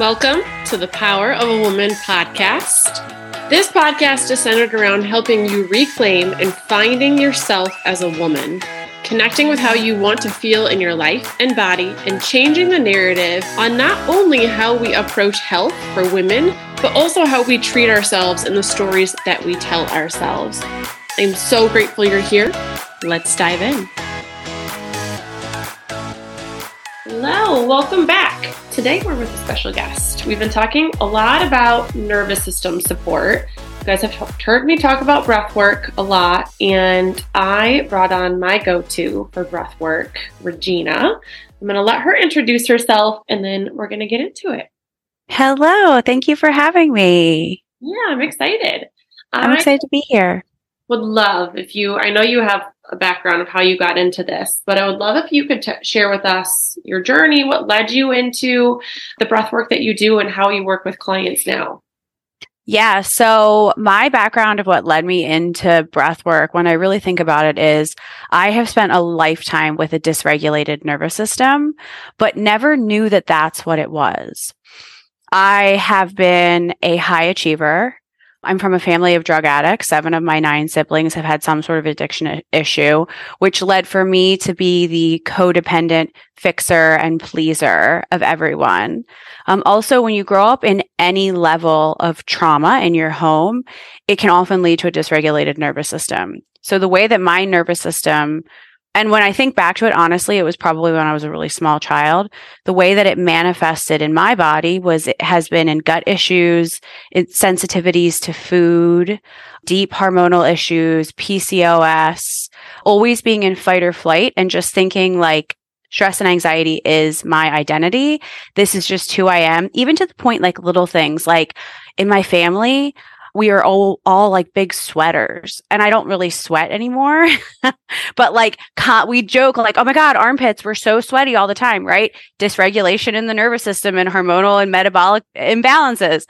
Welcome to the Power of a Woman podcast. This podcast is centered around helping you reclaim and finding yourself as a woman, connecting with how you want to feel in your life and body, and changing the narrative on not only how we approach health for women, but also how we treat ourselves and the stories that we tell ourselves. I'm so grateful you're here. Let's dive in. Hello, welcome back. Today we're with a special guest. We've been talking a lot about nervous system support. You guys have heard me talk about breath work a lot, and I brought on my go to for breath work, Regina. I'm going to let her introduce herself and then we're going to get into it. Hello, thank you for having me. Yeah, I'm excited. I'm I excited to be here. Would love if you, I know you have a background of how you got into this, but I would love if you could t- share with us your journey, what led you into the breath work that you do, and how you work with clients now. Yeah. So my background of what led me into breath work, when I really think about it, is I have spent a lifetime with a dysregulated nervous system, but never knew that that's what it was. I have been a high achiever. I'm from a family of drug addicts. Seven of my nine siblings have had some sort of addiction issue, which led for me to be the codependent fixer and pleaser of everyone. Um, also, when you grow up in any level of trauma in your home, it can often lead to a dysregulated nervous system. So the way that my nervous system and when I think back to it, honestly, it was probably when I was a really small child. The way that it manifested in my body was it has been in gut issues, sensitivities to food, deep hormonal issues, PCOS, always being in fight or flight and just thinking like, stress and anxiety is my identity. This is just who I am, even to the point like little things like in my family, we are all all like big sweaters and i don't really sweat anymore but like we joke like oh my god armpits we're so sweaty all the time right? Dysregulation in the nervous system and hormonal and metabolic imbalances.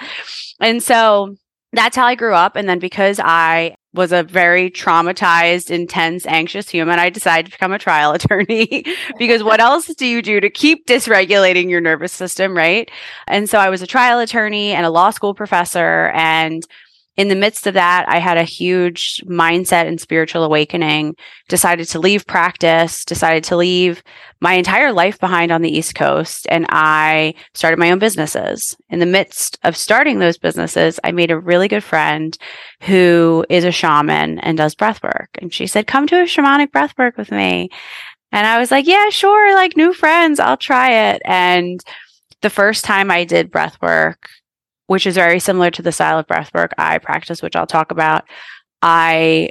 And so that's how i grew up and then because i was a very traumatized, intense, anxious human, I decided to become a trial attorney. Because what else do you do to keep dysregulating your nervous system, right? And so I was a trial attorney and a law school professor and in the midst of that, I had a huge mindset and spiritual awakening, decided to leave practice, decided to leave my entire life behind on the East Coast, and I started my own businesses. In the midst of starting those businesses, I made a really good friend who is a shaman and does breath work. And she said, Come to a shamanic breath work with me. And I was like, Yeah, sure. Like new friends, I'll try it. And the first time I did breath work, which is very similar to the style of breathwork I practice, which I'll talk about. I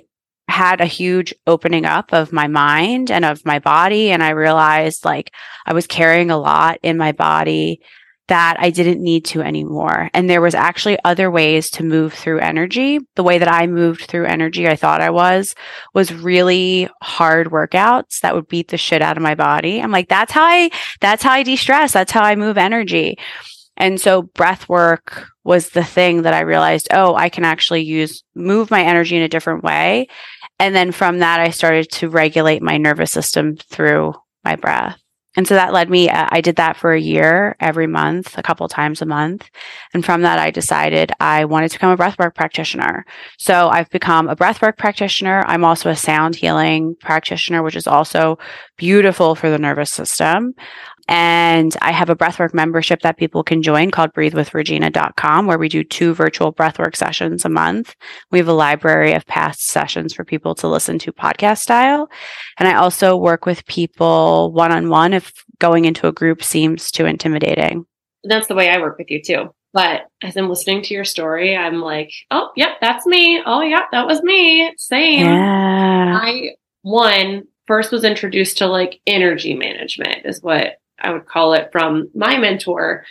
had a huge opening up of my mind and of my body. And I realized like I was carrying a lot in my body that I didn't need to anymore. And there was actually other ways to move through energy. The way that I moved through energy, I thought I was, was really hard workouts that would beat the shit out of my body. I'm like, that's how I, that's how I de-stress. That's how I move energy. And so breath work was the thing that I realized, oh, I can actually use, move my energy in a different way. And then from that, I started to regulate my nervous system through my breath. And so that led me, uh, I did that for a year, every month, a couple times a month. And from that, I decided I wanted to become a breathwork practitioner. So I've become a breathwork practitioner. I'm also a sound healing practitioner, which is also beautiful for the nervous system. And I have a breathwork membership that people can join called breathewithregina.com, where we do two virtual breathwork sessions a month. We have a library of past sessions for people to listen to podcast style. And I also work with people one on one if going into a group seems too intimidating. That's the way I work with you too. But as I'm listening to your story, I'm like, oh, yep, that's me. Oh, yeah, that was me. Same. Yeah. I, one, first was introduced to like energy management, is what I would call it from my mentor.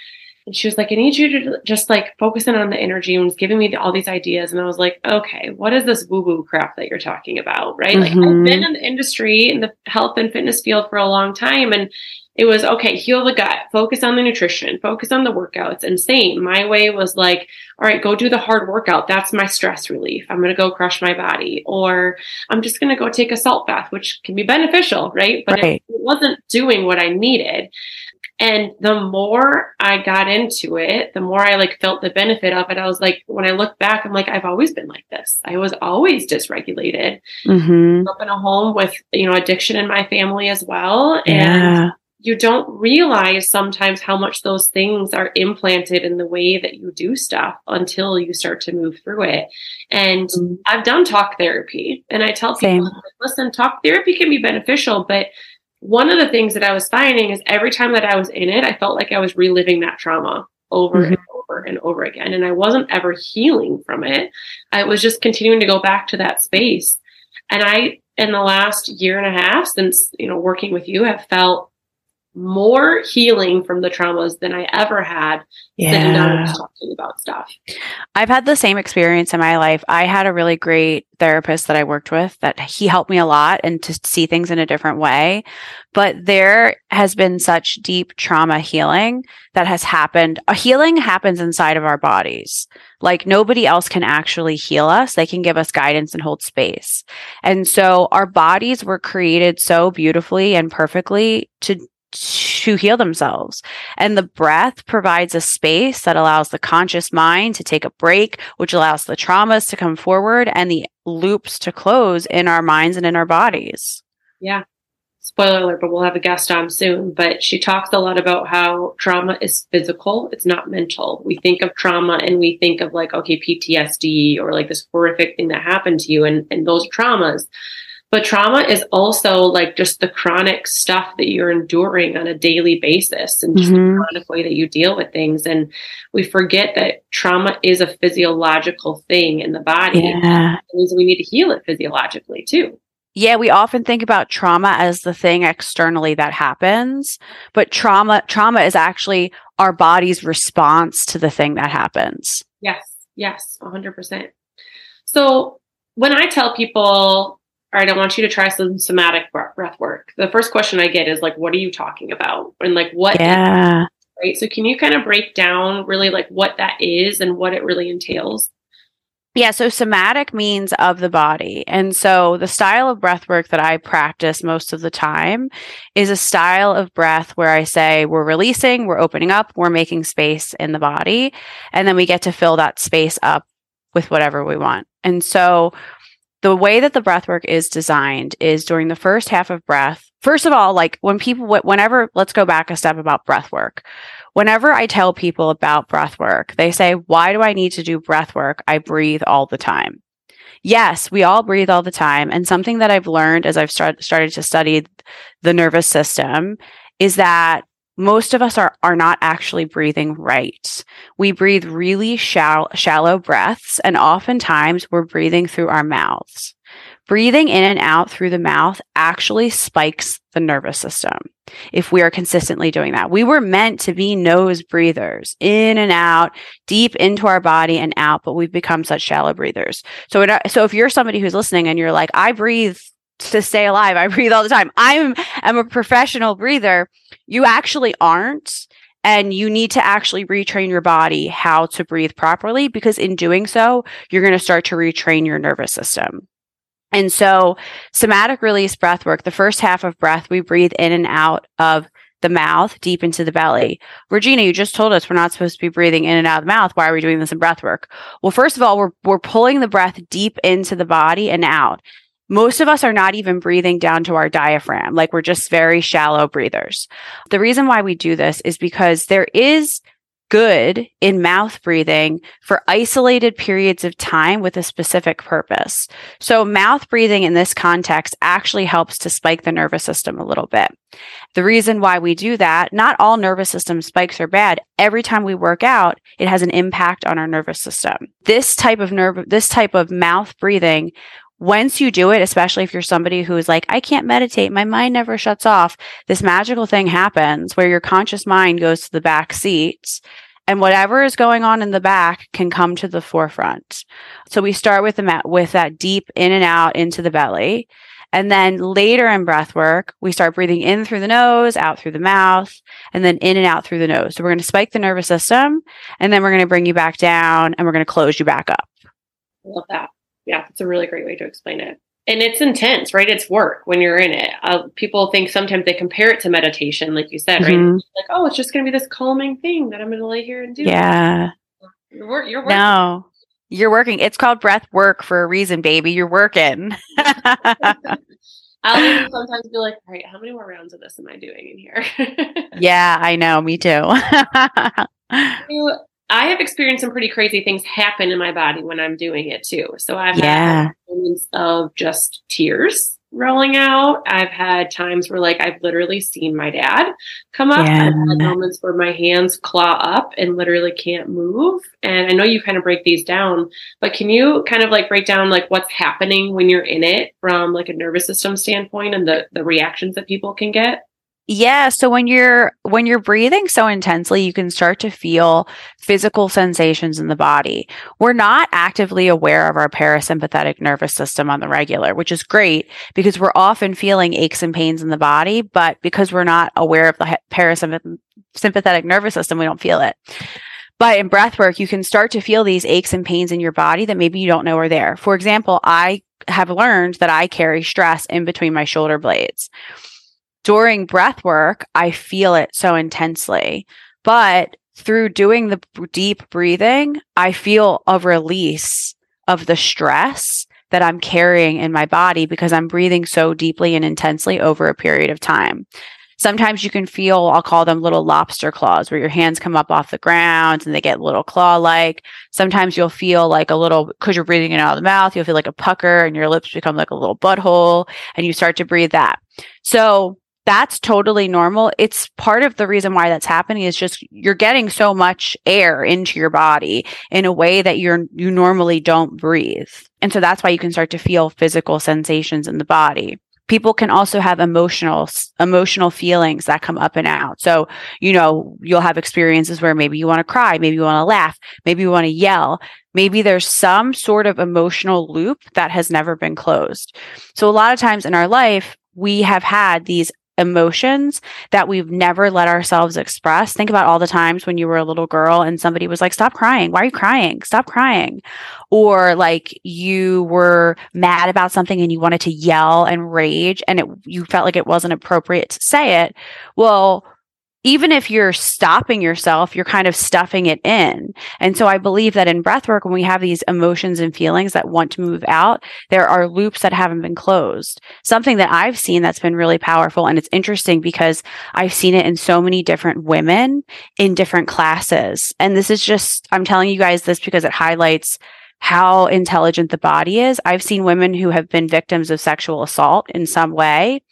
And she was like, I need you to just like focus in on the energy and was giving me all these ideas. And I was like, okay, what is this woo woo crap that you're talking about? Right. Mm-hmm. Like I've been in the industry in the health and fitness field for a long time. And it was okay, heal the gut, focus on the nutrition, focus on the workouts. And same, my way was like, all right, go do the hard workout. That's my stress relief. I'm going to go crush my body. Or I'm just going to go take a salt bath, which can be beneficial, right? But right. it wasn't doing what I needed. And the more I got into it, the more I like felt the benefit of it. I was like, when I look back, I'm like, I've always been like this. I was always dysregulated. Mm-hmm. Up in a home with, you know, addiction in my family as well. Yeah. And you don't realize sometimes how much those things are implanted in the way that you do stuff until you start to move through it. And mm-hmm. I've done talk therapy and I tell people, listen, talk therapy can be beneficial, but one of the things that I was finding is every time that I was in it, I felt like I was reliving that trauma over mm-hmm. and over and over again. And I wasn't ever healing from it. I was just continuing to go back to that space. And I, in the last year and a half since, you know, working with you, have felt more healing from the traumas than I ever had yeah. talking about stuff. I've had the same experience in my life. I had a really great therapist that I worked with that he helped me a lot and to see things in a different way. But there has been such deep trauma healing that has happened. A healing happens inside of our bodies. Like nobody else can actually heal us. They can give us guidance and hold space. And so our bodies were created so beautifully and perfectly to to heal themselves. And the breath provides a space that allows the conscious mind to take a break, which allows the traumas to come forward and the loops to close in our minds and in our bodies. Yeah. Spoiler alert, but we'll have a guest on soon. But she talks a lot about how trauma is physical, it's not mental. We think of trauma and we think of like, okay, PTSD or like this horrific thing that happened to you, and, and those traumas. But trauma is also like just the chronic stuff that you're enduring on a daily basis and just mm-hmm. the chronic way that you deal with things. And we forget that trauma is a physiological thing in the body. Yeah. It means we need to heal it physiologically too. Yeah, we often think about trauma as the thing externally that happens, but trauma trauma is actually our body's response to the thing that happens. Yes. Yes, 100%. So, when I tell people all right, I want you to try some somatic breath work. The first question I get is like, what are you talking about? And like, what? Yeah. Is, right. So can you kind of break down really like what that is and what it really entails? Yeah, so somatic means of the body. And so the style of breath work that I practice most of the time is a style of breath where I say we're releasing, we're opening up, we're making space in the body, and then we get to fill that space up with whatever we want. And so the way that the breath work is designed is during the first half of breath. First of all, like when people, whenever, let's go back a step about breath work. Whenever I tell people about breath work, they say, why do I need to do breath work? I breathe all the time. Yes, we all breathe all the time. And something that I've learned as I've start, started to study the nervous system is that most of us are, are not actually breathing right. We breathe really shallow, shallow breaths, and oftentimes we're breathing through our mouths. Breathing in and out through the mouth actually spikes the nervous system if we are consistently doing that. We were meant to be nose breathers, in and out, deep into our body and out, but we've become such shallow breathers. So, so if you're somebody who's listening and you're like, I breathe to stay alive. I breathe all the time. I'm am a professional breather. You actually aren't. And you need to actually retrain your body how to breathe properly because in doing so, you're going to start to retrain your nervous system. And so somatic release breath work, the first half of breath, we breathe in and out of the mouth deep into the belly. Regina, you just told us we're not supposed to be breathing in and out of the mouth. Why are we doing this in breath work? Well, first of all, we're, we're pulling the breath deep into the body and out most of us are not even breathing down to our diaphragm. Like we're just very shallow breathers. The reason why we do this is because there is good in mouth breathing for isolated periods of time with a specific purpose. So mouth breathing in this context actually helps to spike the nervous system a little bit. The reason why we do that, not all nervous system spikes are bad. Every time we work out, it has an impact on our nervous system. This type of nerve, this type of mouth breathing once you do it, especially if you're somebody who is like, I can't meditate, my mind never shuts off, this magical thing happens where your conscious mind goes to the back seat and whatever is going on in the back can come to the forefront. So we start with the mat with that deep in and out into the belly. And then later in breath work, we start breathing in through the nose, out through the mouth, and then in and out through the nose. So we're going to spike the nervous system and then we're going to bring you back down and we're going to close you back up. Love that yeah, it's a really great way to explain it. and it's intense, right? It's work when you're in it. Uh, people think sometimes they compare it to meditation, like you said, Mhm. right? Like, oh, it's just going to be this calming thing that I'm going to lay here and do. Yeah. You're, wor- you're working. No. You're working. It's called breath work for a reason, baby. You're working. I'll even sometimes be like, all right, how many more rounds of this am I doing in here? yeah, I know. Me too. You- I have experienced some pretty crazy things happen in my body when I'm doing it too. So I've Yeah. had moments of just tears rolling out. I've had times where like I've literally seen my dad come up. Yeah. I've had moments where my hands claw up and literally can't move. And I know you kind of break these down, but can you kind of like break down like what's happening when you're in it from like a nervous system standpoint and the the reactions that people can get? Yeah, so when you're when you're breathing so intensely, you can start to feel physical sensations in the body. We're not actively aware of our parasympathetic nervous system on the regular, which is great because we're often feeling aches and pains in the body, but because we're not aware of the parasympathetic nervous system, we don't feel it. But in breath work, you can start to feel these aches and pains in your body that maybe you don't know are there. For example, I have learned that I carry stress in between my shoulder blades during breath work, I feel it so intensely. But through doing the deep breathing, I feel a release of the stress that I'm carrying in my body because I'm breathing so deeply and intensely over a period of time. Sometimes you can feel, I'll call them little lobster claws, where your hands come up off the ground and they get little claw like. Sometimes you'll feel like a little, because you're breathing it out of the mouth, you'll feel like a pucker and your lips become like a little butthole and you start to breathe that. So that's totally normal. It's part of the reason why that's happening is just you're getting so much air into your body in a way that you're you normally don't breathe. And so that's why you can start to feel physical sensations in the body. People can also have emotional emotional feelings that come up and out. So, you know, you'll have experiences where maybe you want to cry, maybe you want to laugh, maybe you want to yell. Maybe there's some sort of emotional loop that has never been closed. So a lot of times in our life, we have had these emotions that we've never let ourselves express. Think about all the times when you were a little girl and somebody was like, Stop crying. Why are you crying? Stop crying. Or like you were mad about something and you wanted to yell and rage and it, you felt like it wasn't appropriate to say it. Well, even if you're stopping yourself, you're kind of stuffing it in. And so I believe that in breathwork, when we have these emotions and feelings that want to move out, there are loops that haven't been closed. Something that I've seen that's been really powerful. And it's interesting because I've seen it in so many different women in different classes. And this is just, I'm telling you guys this because it highlights how intelligent the body is. I've seen women who have been victims of sexual assault in some way.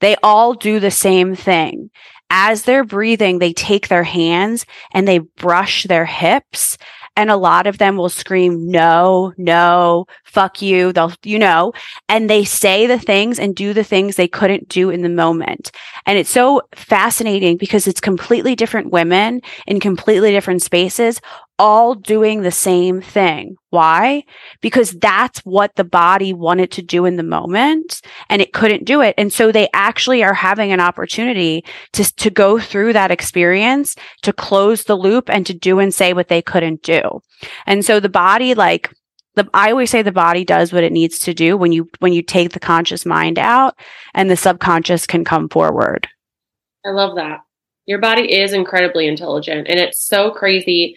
They all do the same thing as they're breathing, they take their hands and they brush their hips. And a lot of them will scream, no, no, fuck you. They'll, you know, and they say the things and do the things they couldn't do in the moment. And it's so fascinating because it's completely different women in completely different spaces, all doing the same thing. Why? Because that's what the body wanted to do in the moment and it couldn't do it. And so they actually are having an opportunity to, to go through that experience, to close the loop and to do and say what they couldn't do. And so the body, like, the, I always say the body does what it needs to do when you when you take the conscious mind out and the subconscious can come forward. I love that. Your body is incredibly intelligent and it's so crazy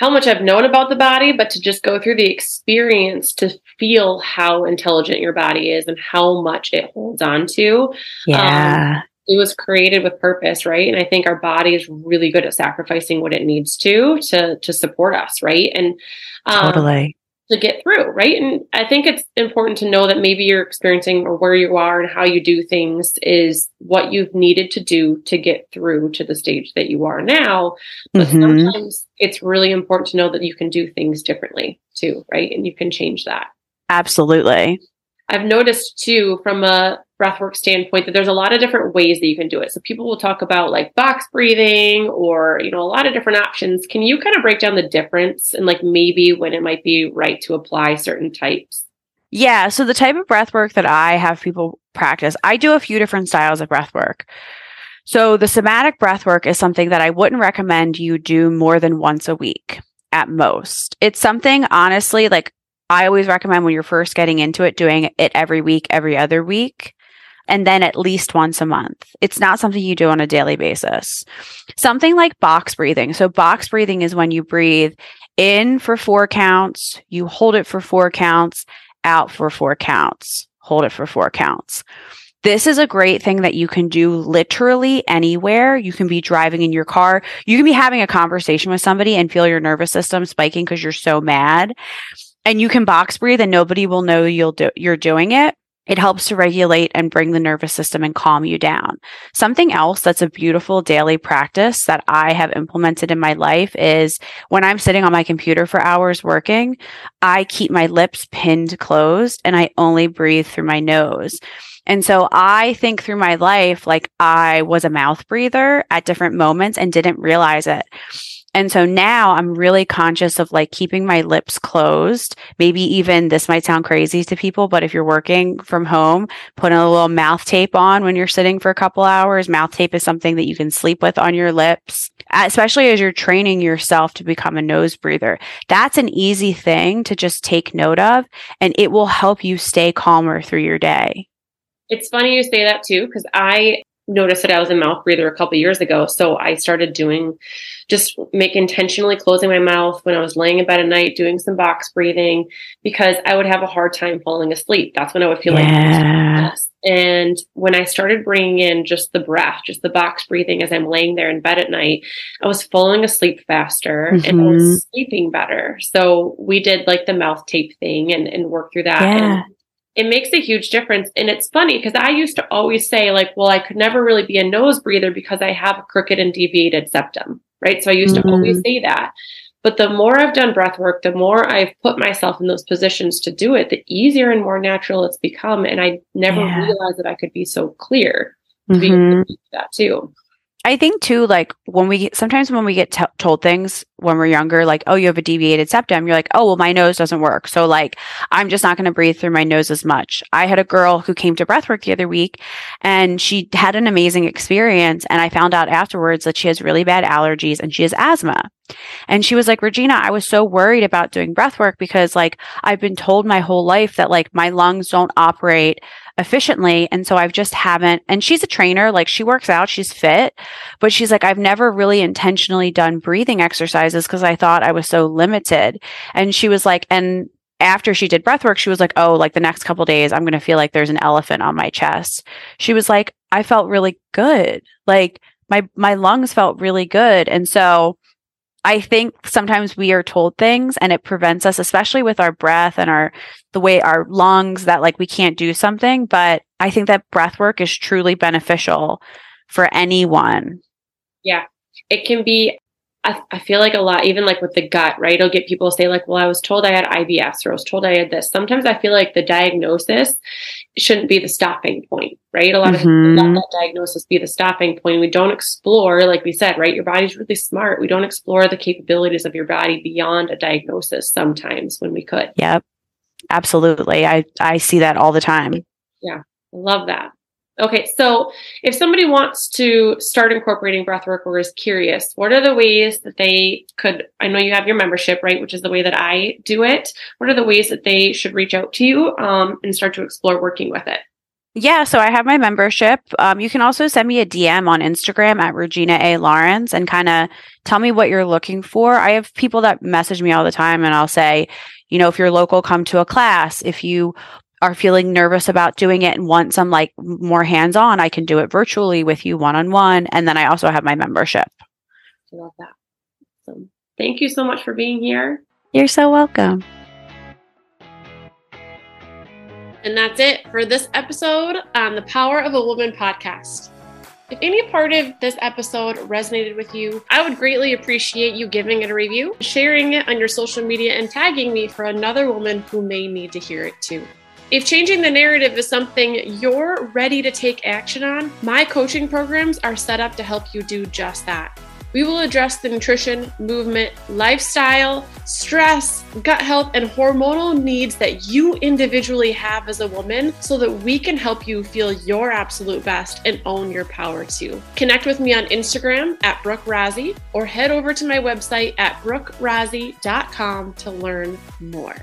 how much I've known about the body, but to just go through the experience to feel how intelligent your body is and how much it holds on to. Yeah. It was created with purpose, right? And I think our body is really good at sacrificing what it needs to to to support us, right? And um, totally. To get through, right? And I think it's important to know that maybe you're experiencing or where you are and how you do things is what you've needed to do to get through to the stage that you are now. But Mhm. sometimes it's really important to know that you can do things differently too, right? And you can change that. Absolutely. I've noticed too, from a breathwork standpoint, that there's a lot of different ways that you can do it. So people will talk about like box breathing or, you know, a lot of different options. Can you kind of break down the difference and like maybe when it might be right to apply certain types? Yeah. So the type of breath work that I have people practice, I do a few different styles of breath work. So the somatic breath work is something that I wouldn't recommend you do more than once a week at most. It's something honestly like I always recommend when you're first getting into it, doing it every week, every other week, and then at least once a month. It's not something you do on a daily basis. Something like box breathing. So, box breathing is when you breathe in for four counts, you hold it for four counts, out for four counts, hold it for four counts. This is a great thing that you can do literally anywhere. You can be driving in your car. You can be having a conversation with somebody and feel your nervous system spiking because you're so mad. And you can box breathe and nobody will know you'll do you're doing it. It helps to regulate and bring the nervous system and calm you down. Something else that's a beautiful daily practice that I have implemented in my life is when I'm sitting on my computer for hours working, I keep my lips pinned closed and I only breathe through my nose. And so I think through my life, like I was a mouth breather at different moments and didn't realize it. And so now I'm really conscious of like keeping my lips closed. Maybe even this might sound crazy to people, but if you're working from home, putting a little mouth tape on when you're sitting for a couple hours. Mouth tape is something that you can sleep with on your lips, especially as you're training yourself to become a nose breather. That's an easy thing to just take note of and it will help you stay calmer through your day. It's funny you say that too, because I noticed that I was a mouth breather a couple years ago. So I started doing just make intentionally closing my mouth when I was laying in bed at night, doing some box breathing because I would have a hard time falling asleep. That's when I would feel yeah. like and when I started bringing in just the breath, just the box breathing as I'm laying there in bed at night, I was falling asleep faster mm-hmm. and I was mm-hmm. sleeping better. So we did like the mouth tape thing and, and work through that. Yeah. And it makes a huge difference. And it's funny because I used to always say, like, well, I could never really be a nose breather because I have a crooked and deviated septum, right? So I used mm-hmm. to always say that. But the more I've done breath work, the more I've put myself in those positions to do it, the easier and more natural it's become. And I never yeah. realized that I could be so clear to mm-hmm. be able to do that too. I think too, like when we sometimes when we get t- told things when we're younger, like, oh, you have a deviated septum, you're like, oh, well, my nose doesn't work. So, like, I'm just not going to breathe through my nose as much. I had a girl who came to breathwork the other week and she had an amazing experience. And I found out afterwards that she has really bad allergies and she has asthma. And she was like, Regina, I was so worried about doing breathwork because, like, I've been told my whole life that, like, my lungs don't operate efficiently. And so I've just haven't, and she's a trainer, like she works out, she's fit, but she's like, I've never really intentionally done breathing exercises because I thought I was so limited. And she was like, and after she did breath work, she was like, Oh, like the next couple days, I'm going to feel like there's an elephant on my chest. She was like, I felt really good. Like my, my lungs felt really good. And so I think sometimes we are told things and it prevents us, especially with our breath and our, the way our lungs that like we can't do something. But I think that breath work is truly beneficial for anyone. Yeah. It can be I, I feel like a lot, even like with the gut, right? It'll get people say, like, well, I was told I had IBS or I was told I had this. Sometimes I feel like the diagnosis shouldn't be the stopping point, right? A lot mm-hmm. of people let that diagnosis be the stopping point. We don't explore, like we said, right? Your body's really smart. We don't explore the capabilities of your body beyond a diagnosis sometimes when we could. Yep. Absolutely. I, I see that all the time. Yeah. Love that. Okay, so if somebody wants to start incorporating breathwork or is curious, what are the ways that they could? I know you have your membership, right, which is the way that I do it. What are the ways that they should reach out to you um, and start to explore working with it? Yeah, so I have my membership. Um, you can also send me a DM on Instagram at Regina A. Lawrence and kind of tell me what you're looking for. I have people that message me all the time, and I'll say, you know, if you're local, come to a class. If you are feeling nervous about doing it and want some like more hands on, I can do it virtually with you one on one. And then I also have my membership. I love that. So thank you so much for being here. You're so welcome. And that's it for this episode on the Power of a Woman podcast. If any part of this episode resonated with you, I would greatly appreciate you giving it a review, sharing it on your social media, and tagging me for another woman who may need to hear it too. If changing the narrative is something you're ready to take action on, my coaching programs are set up to help you do just that. We will address the nutrition, movement, lifestyle, stress, gut health, and hormonal needs that you individually have as a woman so that we can help you feel your absolute best and own your power too. Connect with me on Instagram at Brooke Rozzie or head over to my website at brookerozzie.com to learn more.